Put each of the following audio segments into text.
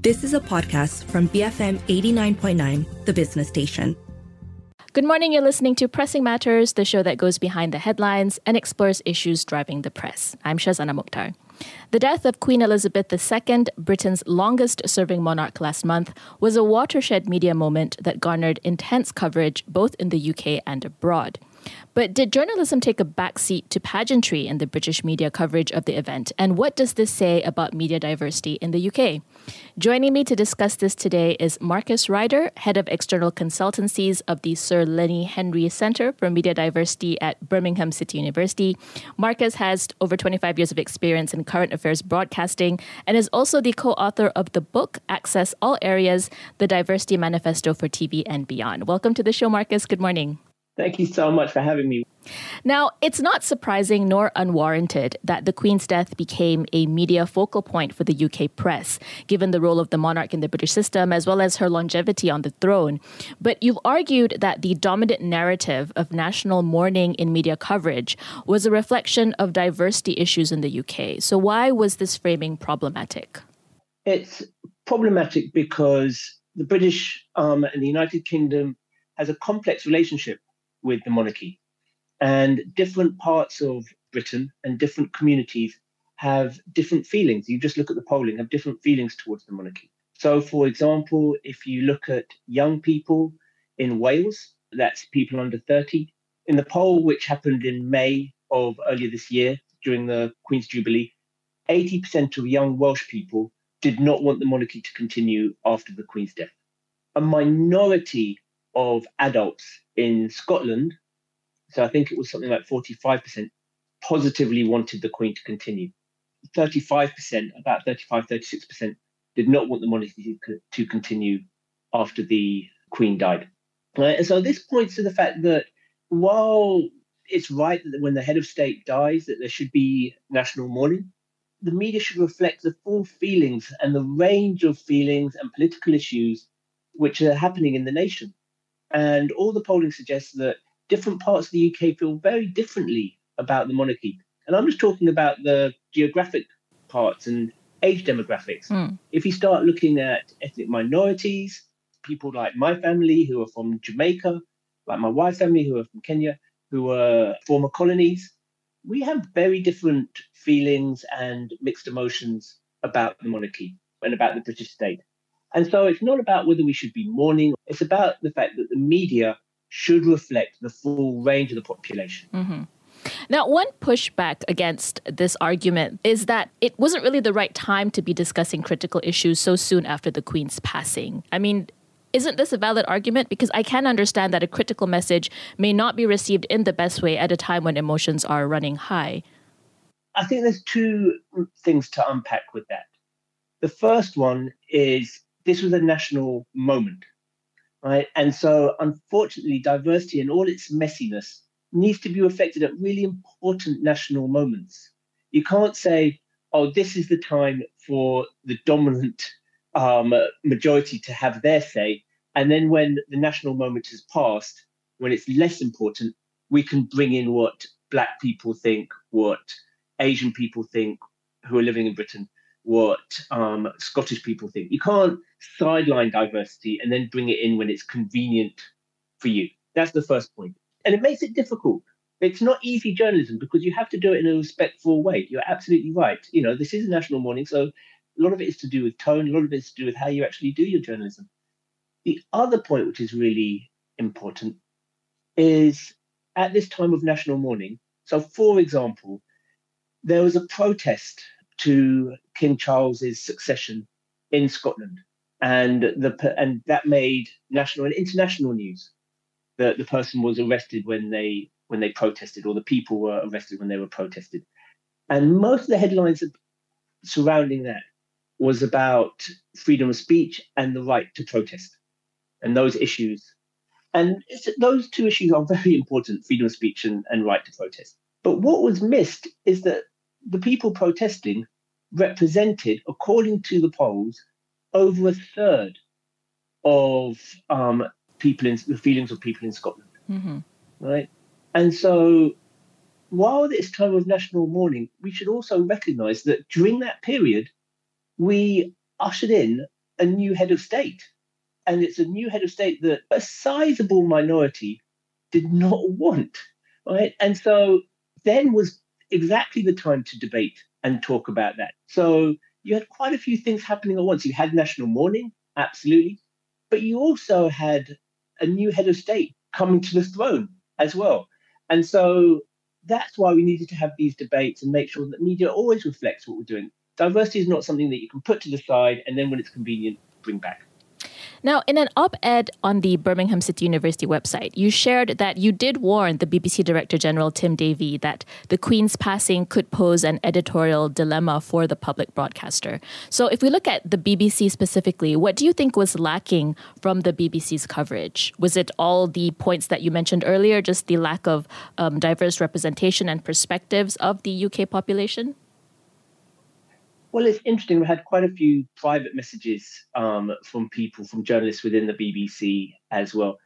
This is a podcast from BFM 89.9, the business station. Good morning. You're listening to Pressing Matters, the show that goes behind the headlines and explores issues driving the press. I'm Shazana Mokhtar. The death of Queen Elizabeth II, Britain's longest serving monarch last month, was a watershed media moment that garnered intense coverage both in the UK and abroad. But did journalism take a backseat to pageantry in the British media coverage of the event? And what does this say about media diversity in the UK? Joining me to discuss this today is Marcus Ryder, Head of External Consultancies of the Sir Lenny Henry Centre for Media Diversity at Birmingham City University. Marcus has over 25 years of experience in current affairs broadcasting and is also the co author of the book Access All Areas The Diversity Manifesto for TV and Beyond. Welcome to the show, Marcus. Good morning. Thank you so much for having me. Now, it's not surprising nor unwarranted that the Queen's death became a media focal point for the UK press, given the role of the monarch in the British system as well as her longevity on the throne. But you've argued that the dominant narrative of national mourning in media coverage was a reflection of diversity issues in the UK. So, why was this framing problematic? It's problematic because the British um, and the United Kingdom has a complex relationship with the monarchy. And different parts of Britain and different communities have different feelings. You just look at the polling, have different feelings towards the monarchy. So, for example, if you look at young people in Wales, that's people under 30, in the poll which happened in May of earlier this year during the Queen's Jubilee, 80% of young Welsh people did not want the monarchy to continue after the Queen's death. A minority of adults in Scotland, so I think it was something like 45%, positively wanted the Queen to continue. 35%, about 35, 36%, did not want the monarchy to continue after the Queen died. Right? And so this points to the fact that while it's right that when the head of state dies, that there should be national mourning, the media should reflect the full feelings and the range of feelings and political issues which are happening in the nation. And all the polling suggests that different parts of the UK feel very differently about the monarchy. And I'm just talking about the geographic parts and age demographics. Mm. If you start looking at ethnic minorities, people like my family who are from Jamaica, like my wife's family who are from Kenya, who are former colonies, we have very different feelings and mixed emotions about the monarchy and about the British state. And so it's not about whether we should be mourning, it's about the fact that the media should reflect the full range of the population. Mm-hmm. Now, one pushback against this argument is that it wasn't really the right time to be discussing critical issues so soon after the Queen's passing. I mean, isn't this a valid argument? Because I can understand that a critical message may not be received in the best way at a time when emotions are running high. I think there's two things to unpack with that. The first one is this was a national moment, right? And so, unfortunately, diversity in all its messiness needs to be reflected at really important national moments. You can't say, oh, this is the time for the dominant um, majority to have their say. And then when the national moment has passed, when it's less important, we can bring in what Black people think, what Asian people think who are living in Britain, what um, Scottish people think. You can't sideline diversity and then bring it in when it's convenient for you. That's the first point. And it makes it difficult. It's not easy journalism because you have to do it in a respectful way. You're absolutely right. You know, this is a national mourning, so a lot of it is to do with tone, a lot of it is to do with how you actually do your journalism. The other point, which is really important, is at this time of national mourning. So, for example, there was a protest to King Charles's succession in Scotland, and the and that made national and international news. that the person was arrested when they when they protested, or the people were arrested when they were protested, and most of the headlines surrounding that was about freedom of speech and the right to protest, and those issues. And those two issues are very important: freedom of speech and, and right to protest. But what was missed is that the people protesting represented, according to the polls, over a third of um, people in the feelings of people in Scotland. Mm-hmm. Right. And so while it's time of national mourning, we should also recognize that during that period, we ushered in a new head of state. And it's a new head of state that a sizable minority did not want. Right. And so then was exactly the time to debate and talk about that. So you had quite a few things happening at once. You had national mourning, absolutely, but you also had a new head of state coming to the throne as well. And so that's why we needed to have these debates and make sure that media always reflects what we're doing. Diversity is not something that you can put to the side and then when it's convenient, bring back. Now, in an op ed on the Birmingham City University website, you shared that you did warn the BBC Director General Tim Davie that the Queen's passing could pose an editorial dilemma for the public broadcaster. So, if we look at the BBC specifically, what do you think was lacking from the BBC's coverage? Was it all the points that you mentioned earlier, just the lack of um, diverse representation and perspectives of the UK population? Well, it's interesting. We had quite a few private messages um, from people, from journalists within the BBC as well.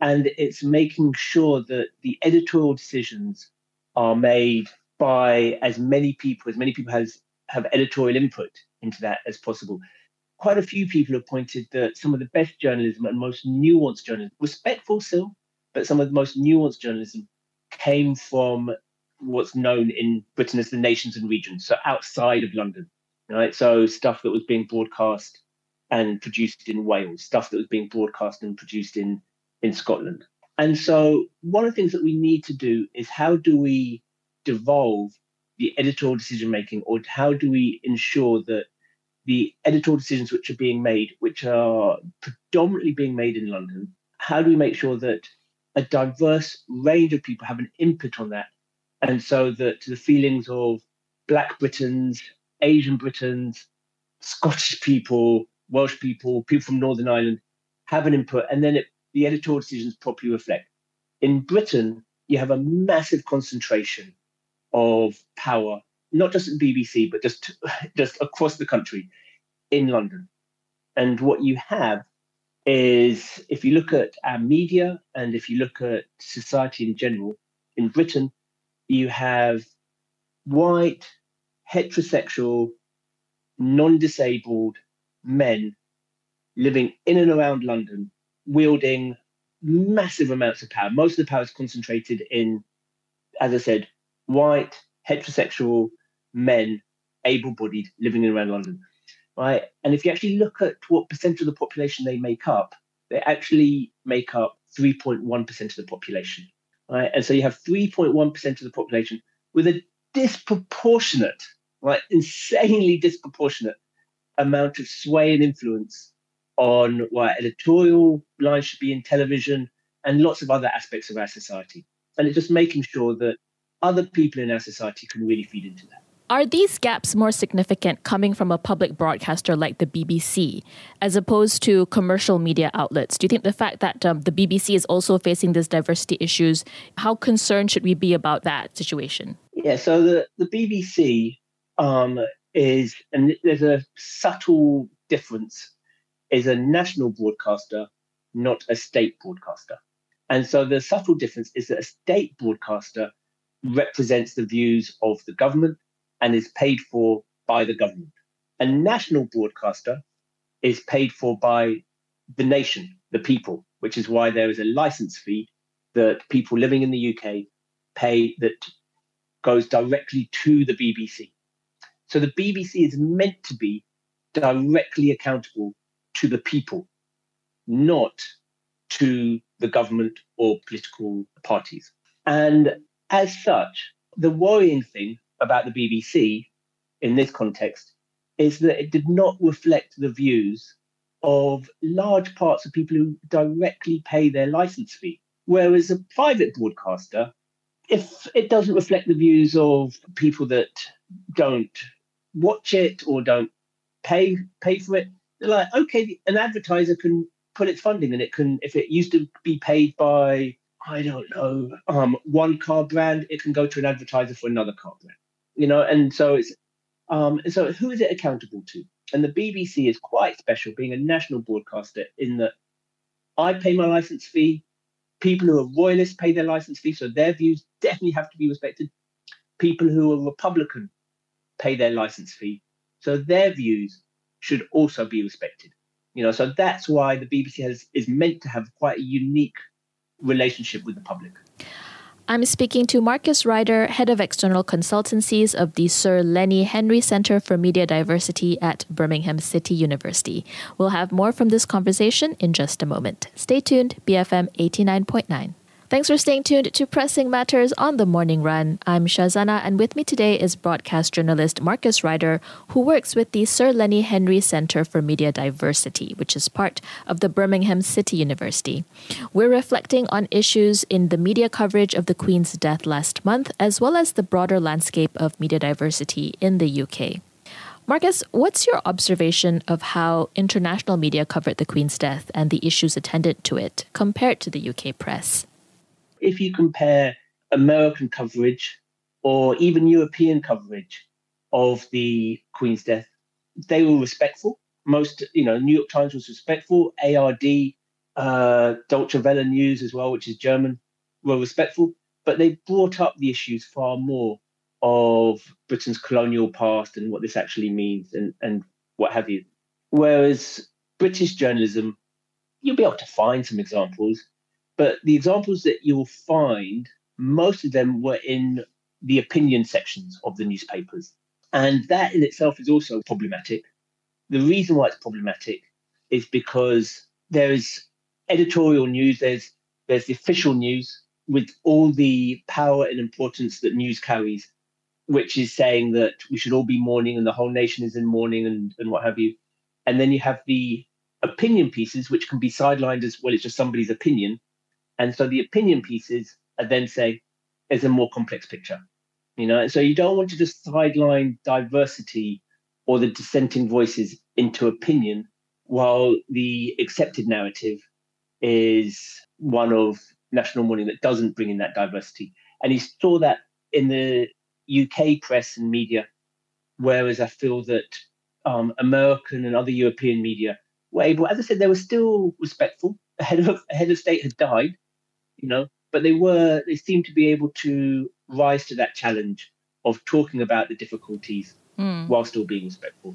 And it's making sure that the editorial decisions are made by as many people, as many people has have editorial input into that as possible. Quite a few people have pointed that some of the best journalism and most nuanced journalism, respectful still, but some of the most nuanced journalism came from what's known in Britain as the nations and regions, so outside of London right? So stuff that was being broadcast and produced in Wales, stuff that was being broadcast and produced in in Scotland. And so one of the things that we need to do is how do we devolve the editorial decision making, or how do we ensure that the editorial decisions which are being made, which are predominantly being made in London, how do we make sure that a diverse range of people have an input on that? And so that the feelings of Black Britons, Asian Britons, Scottish people, Welsh people, people from Northern Ireland have an input, and then it, the editorial decisions properly reflect. In Britain, you have a massive concentration of power, not just at BBC, but just just across the country, in London. And what you have is, if you look at our media and if you look at society in general, in Britain, you have white heterosexual, non disabled men living in and around London, wielding massive amounts of power. Most of the power is concentrated in, as I said, white, heterosexual men, able bodied, living around London. Right. And if you actually look at what percent of the population they make up, they actually make up 3.1% of the population. Right. And so you have 3.1% of the population with a disproportionate like insanely disproportionate amount of sway and influence on what editorial lines should be in television and lots of other aspects of our society. And it's just making sure that other people in our society can really feed into that. Are these gaps more significant coming from a public broadcaster like the BBC as opposed to commercial media outlets? Do you think the fact that um, the BBC is also facing these diversity issues, how concerned should we be about that situation? Yeah, so the, the BBC um, is, and there's a subtle difference, is a national broadcaster, not a state broadcaster. And so the subtle difference is that a state broadcaster represents the views of the government and is paid for by the government. A national broadcaster is paid for by the nation, the people, which is why there is a license fee that people living in the UK pay that goes directly to the BBC. So the BBC is meant to be directly accountable to the people, not to the government or political parties. And as such, the worrying thing about the BBC in this context is that it did not reflect the views of large parts of people who directly pay their license fee. Whereas a private broadcaster, if it doesn't reflect the views of people that don't watch it or don't pay pay for it. They're like, okay, an advertiser can put its funding and it can if it used to be paid by I don't know um, one car brand, it can go to an advertiser for another car brand. You know, and so it's um, so who is it accountable to? And the BBC is quite special, being a national broadcaster, in that I pay my license fee. People who are royalists pay their license fee, so their views definitely have to be respected. People who are Republican pay their license fee. So their views should also be respected. You know, so that's why the BBC has is meant to have quite a unique relationship with the public. I'm speaking to Marcus Ryder, Head of External Consultancies of the Sir Lenny Henry Centre for Media Diversity at Birmingham City University. We'll have more from this conversation in just a moment. Stay tuned, BFM 89.9. Thanks for staying tuned to Pressing Matters on the Morning Run. I'm Shazana, and with me today is broadcast journalist Marcus Ryder, who works with the Sir Lenny Henry Centre for Media Diversity, which is part of the Birmingham City University. We're reflecting on issues in the media coverage of the Queen's death last month, as well as the broader landscape of media diversity in the UK. Marcus, what's your observation of how international media covered the Queen's death and the issues attendant to it compared to the UK press? If you compare American coverage or even European coverage of the Queen's death, they were respectful. Most, you know, New York Times was respectful. ARD, uh, Deutsche Welle News as well, which is German, were respectful, but they brought up the issues far more of Britain's colonial past and what this actually means and, and what have you. Whereas British journalism, you'll be able to find some examples, but the examples that you'll find, most of them were in the opinion sections of the newspapers. And that in itself is also problematic. The reason why it's problematic is because there is editorial news, there's there's the official news with all the power and importance that news carries, which is saying that we should all be mourning and the whole nation is in mourning and, and what have you. And then you have the opinion pieces, which can be sidelined as well, it's just somebody's opinion, and so the opinion pieces are then say, is a more complex picture. You know, and so you don't want to just sideline diversity or the dissenting voices into opinion while the accepted narrative is one of national mourning that doesn't bring in that diversity. And he saw that in the UK press and media, whereas I feel that um, American and other European media were able, as I said, they were still respectful. A head of a head of state had died, you know, but they were they seemed to be able to rise to that challenge of talking about the difficulties mm. while still being respectful.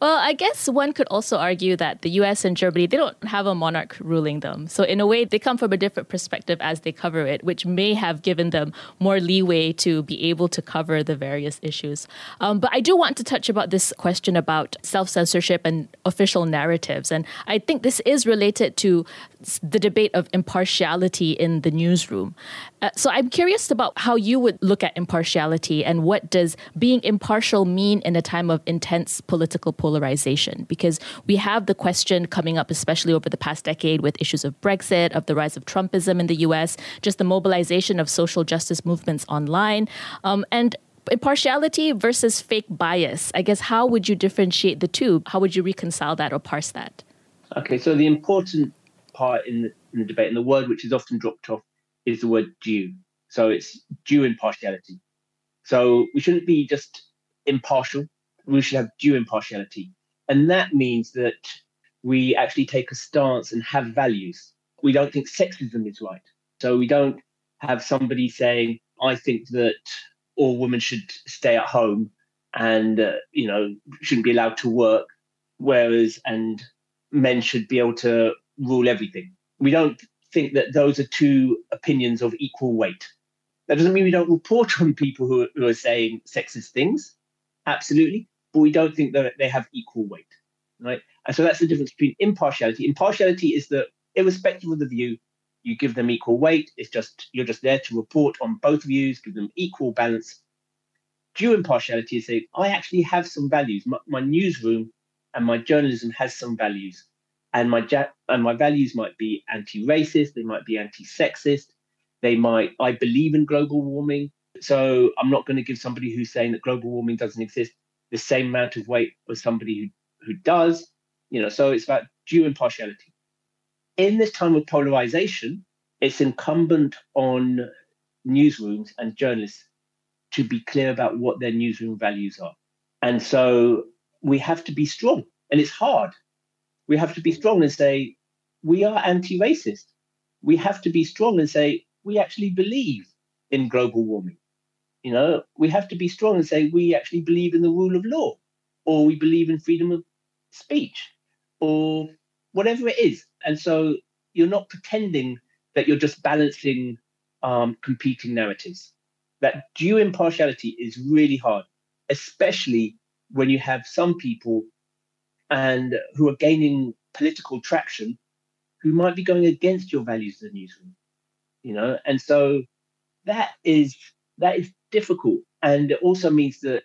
Well, I guess one could also argue that the US and Germany, they don't have a monarch ruling them. So, in a way, they come from a different perspective as they cover it, which may have given them more leeway to be able to cover the various issues. Um, but I do want to touch about this question about self censorship and official narratives. And I think this is related to the debate of impartiality in the newsroom. Uh, so, I'm curious about how you would look at impartiality and what does being impartial mean in a time of intense political political polarization because we have the question coming up, especially over the past decade, with issues of Brexit, of the rise of Trumpism in the US, just the mobilization of social justice movements online. Um, and impartiality versus fake bias. I guess how would you differentiate the two? How would you reconcile that or parse that? Okay, so the important part in the, in the debate, and the word which is often dropped off, is the word due. So it's due impartiality. So we shouldn't be just impartial we should have due impartiality. And that means that we actually take a stance and have values. We don't think sexism is right. So we don't have somebody saying, I think that all women should stay at home and, uh, you know, shouldn't be allowed to work, whereas, and men should be able to rule everything. We don't think that those are two opinions of equal weight. That doesn't mean we don't report on people who who are saying sexist things. Absolutely but we don't think that they have equal weight, right? And so that's the difference between impartiality. Impartiality is that irrespective of the view, you give them equal weight. It's just you're just there to report on both views, give them equal balance. Due impartiality is saying I actually have some values. My, my newsroom and my journalism has some values, and my ja- and my values might be anti-racist, they might be anti-sexist, they might I believe in global warming. So I'm not going to give somebody who's saying that global warming doesn't exist the same amount of weight as somebody who, who does. You know, so it's about due impartiality. In this time of polarization, it's incumbent on newsrooms and journalists to be clear about what their newsroom values are. And so we have to be strong, and it's hard. We have to be strong and say, we are anti racist. We have to be strong and say, we actually believe in global warming. You know, we have to be strong and say we actually believe in the rule of law, or we believe in freedom of speech, or whatever it is. And so you're not pretending that you're just balancing um, competing narratives. That due impartiality is really hard, especially when you have some people and who are gaining political traction who might be going against your values as a newsroom. You know, and so that is that is difficult. And it also means that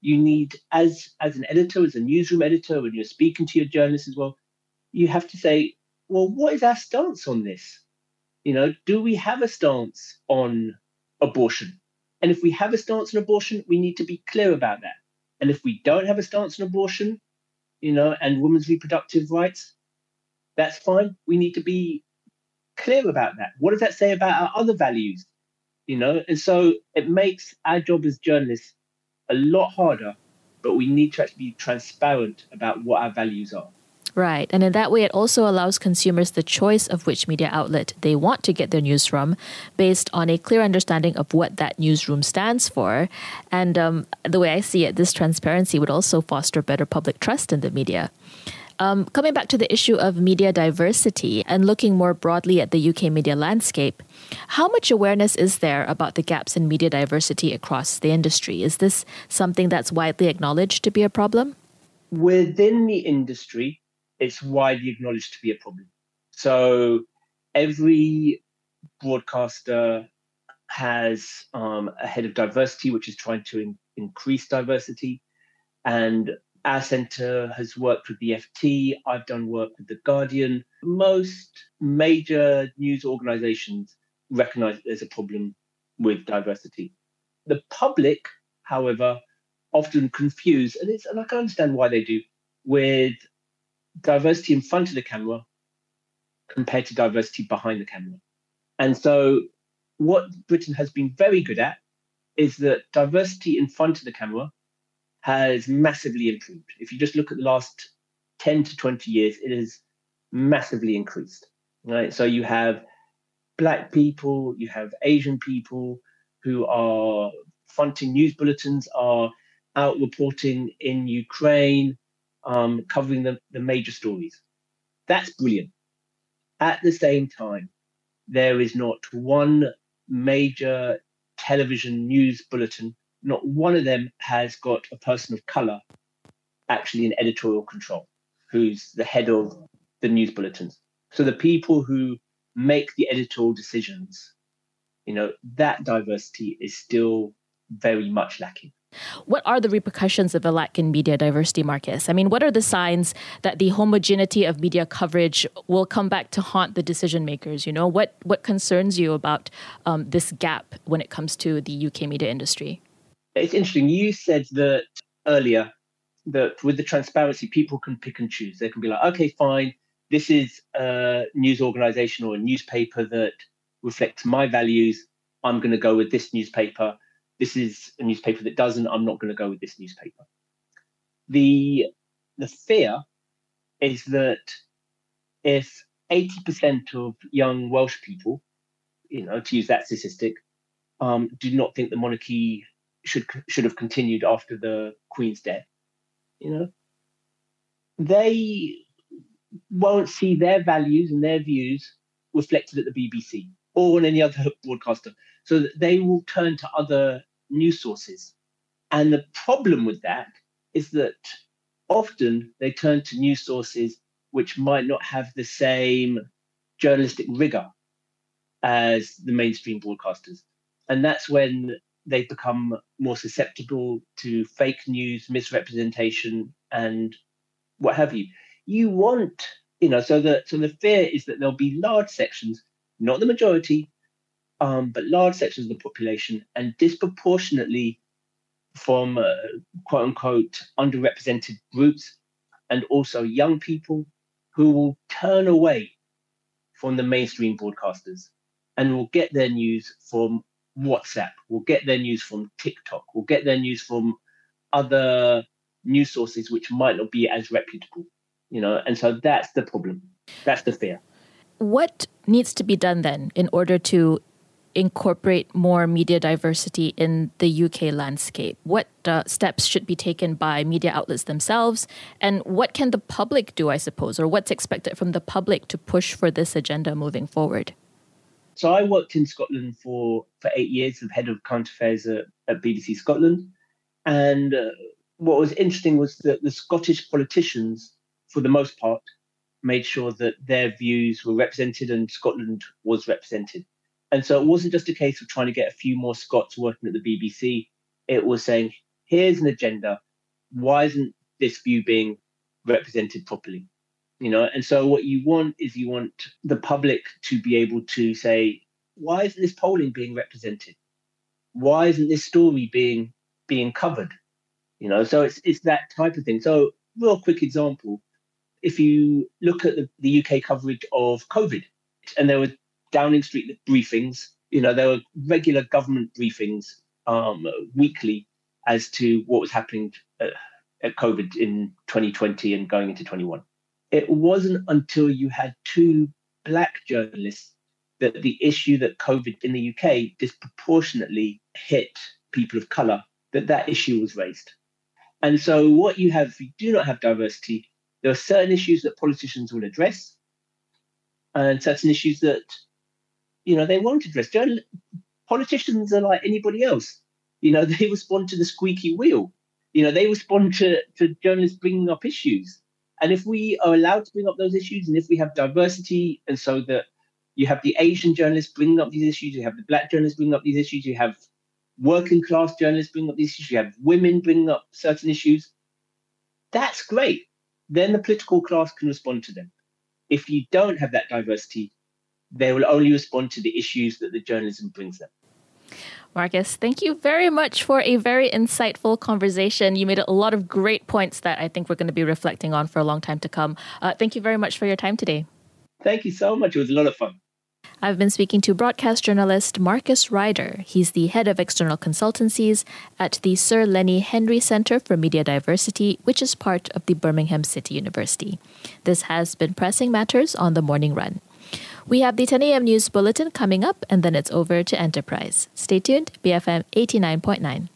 you need as as an editor, as a newsroom editor, when you're speaking to your journalists as well, you have to say, well, what is our stance on this? You know, do we have a stance on abortion? And if we have a stance on abortion, we need to be clear about that. And if we don't have a stance on abortion, you know, and women's reproductive rights, that's fine. We need to be clear about that. What does that say about our other values? You know, and so it makes our job as journalists a lot harder, but we need to actually be transparent about what our values are. Right. And in that way, it also allows consumers the choice of which media outlet they want to get their news from based on a clear understanding of what that newsroom stands for. And um, the way I see it, this transparency would also foster better public trust in the media. Um, coming back to the issue of media diversity and looking more broadly at the UK media landscape, how much awareness is there about the gaps in media diversity across the industry? Is this something that's widely acknowledged to be a problem? Within the industry, it's widely acknowledged to be a problem. So every broadcaster has um, a head of diversity, which is trying to in- increase diversity. And our centre has worked with the FT. I've done work with The Guardian. Most major news organisations recognise that there's a problem with diversity. The public, however, often confuse, and, it's, and I can understand why they do, with diversity in front of the camera compared to diversity behind the camera. And so, what Britain has been very good at is that diversity in front of the camera has massively improved. If you just look at the last 10 to 20 years, it has massively increased. Right. So you have black people, you have Asian people who are fronting news bulletins, are out reporting in Ukraine, um, covering the, the major stories. That's brilliant. At the same time, there is not one major television news bulletin, not one of them has got a person of color actually in editorial control, who's the head of the news bulletins. So the people who make the editorial decisions, you know, that diversity is still very much lacking. What are the repercussions of a lack in media diversity, Marcus? I mean, what are the signs that the homogeneity of media coverage will come back to haunt the decision makers? You know, what what concerns you about um, this gap when it comes to the UK media industry? It's interesting. You said that earlier that with the transparency, people can pick and choose. They can be like, okay, fine, this is a news organization or a newspaper that reflects my values. I'm going to go with this newspaper this is a newspaper that doesn't, I'm not going to go with this newspaper. The, the fear is that if 80% of young Welsh people, you know, to use that statistic, um, do not think the monarchy should should have continued after the Queen's death, you know, they won't see their values and their views reflected at the BBC or on any other broadcaster. So they will turn to other news sources. And the problem with that is that often they turn to news sources which might not have the same journalistic rigor as the mainstream broadcasters. And that's when they become more susceptible to fake news, misrepresentation, and what have you. You want, you know, so the so the fear is that there'll be large sections, not the majority, um, but large sections of the population and disproportionately from uh, quote unquote underrepresented groups and also young people who will turn away from the mainstream broadcasters and will get their news from WhatsApp, will get their news from TikTok, will get their news from other news sources which might not be as reputable, you know, and so that's the problem. That's the fear. What needs to be done then in order to incorporate more media diversity in the UK landscape? What uh, steps should be taken by media outlets themselves? And what can the public do, I suppose, or what's expected from the public to push for this agenda moving forward? So I worked in Scotland for, for eight years as head of current affairs at, at BBC Scotland. And uh, what was interesting was that the Scottish politicians, for the most part, made sure that their views were represented and Scotland was represented. And so it wasn't just a case of trying to get a few more Scots working at the BBC. It was saying, here's an agenda. Why isn't this view being represented properly? You know, and so what you want is you want the public to be able to say, why isn't this polling being represented? Why isn't this story being being covered? You know, so it's it's that type of thing. So real quick example, if you look at the, the UK coverage of COVID, and there were Downing Street briefings, you know, there were regular government briefings um, weekly as to what was happening at, at COVID in 2020 and going into 21. It wasn't until you had two black journalists that the issue that COVID in the UK disproportionately hit people of color, that that issue was raised. And so what you have, if you do not have diversity, there are certain issues that politicians will address and certain issues that, you know, they won't address. Journal- politicians are like anybody else. You know, they respond to the squeaky wheel. You know, they respond to, to journalists bringing up issues. And if we are allowed to bring up those issues and if we have diversity and so that you have the Asian journalists bringing up these issues, you have the black journalists bringing up these issues, you have working class journalists bringing up these issues, you have women bringing up certain issues, that's great then the political class can respond to them. If you don't have that diversity, they will only respond to the issues that the journalism brings them. Marcus, thank you very much for a very insightful conversation. You made a lot of great points that I think we're going to be reflecting on for a long time to come. Uh, thank you very much for your time today. Thank you so much. It was a lot of fun. I've been speaking to broadcast journalist Marcus Ryder. He's the head of external consultancies at the Sir Lenny Henry Centre for Media Diversity, which is part of the Birmingham City University. This has been Pressing Matters on the Morning Run. We have the 10 a.m. news bulletin coming up, and then it's over to Enterprise. Stay tuned, BFM 89.9.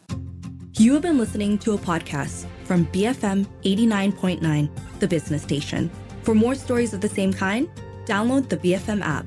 You have been listening to a podcast from BFM 89.9, the business station. For more stories of the same kind, download the BFM app.